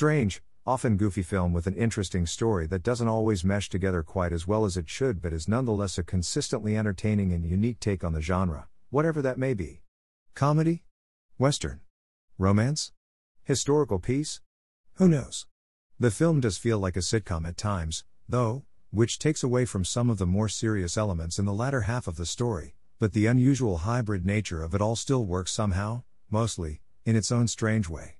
strange, often goofy film with an interesting story that doesn't always mesh together quite as well as it should but is nonetheless a consistently entertaining and unique take on the genre, whatever that may be. Comedy? Western? Romance? Historical piece? Who knows? The film does feel like a sitcom at times, though, which takes away from some of the more serious elements in the latter half of the story, but the unusual hybrid nature of it all still works somehow, mostly, in its own strange way.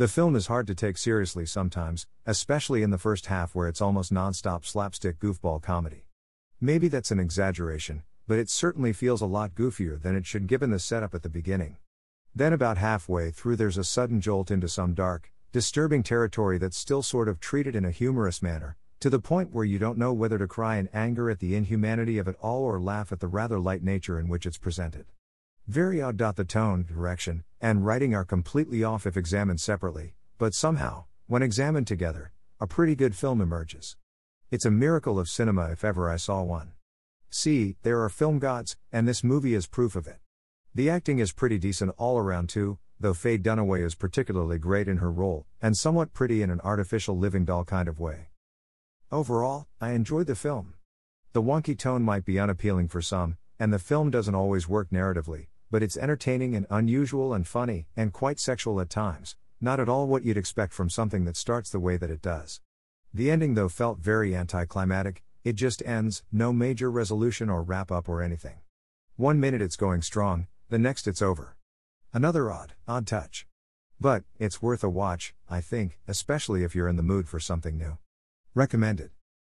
The film is hard to take seriously sometimes, especially in the first half where it's almost non-stop slapstick goofball comedy. Maybe that's an exaggeration, but it certainly feels a lot goofier than it should given the setup at the beginning. Then, about halfway through, there's a sudden jolt into some dark, disturbing territory that's still sort of treated in a humorous manner, to the point where you don't know whether to cry in anger at the inhumanity of it all or laugh at the rather light nature in which it's presented. Very odd. The tone, direction, and writing are completely off if examined separately, but somehow, when examined together, a pretty good film emerges. It's a miracle of cinema if ever I saw one. See, there are film gods, and this movie is proof of it. The acting is pretty decent all around too, though Faye Dunaway is particularly great in her role, and somewhat pretty in an artificial living doll kind of way. Overall, I enjoyed the film. The wonky tone might be unappealing for some, and the film doesn't always work narratively, but it's entertaining and unusual and funny, and quite sexual at times, not at all what you'd expect from something that starts the way that it does. The ending, though, felt very anticlimactic, it just ends, no major resolution or wrap up or anything. One minute it's going strong, the next it's over. Another odd, odd touch. But, it's worth a watch, I think, especially if you're in the mood for something new. Recommended.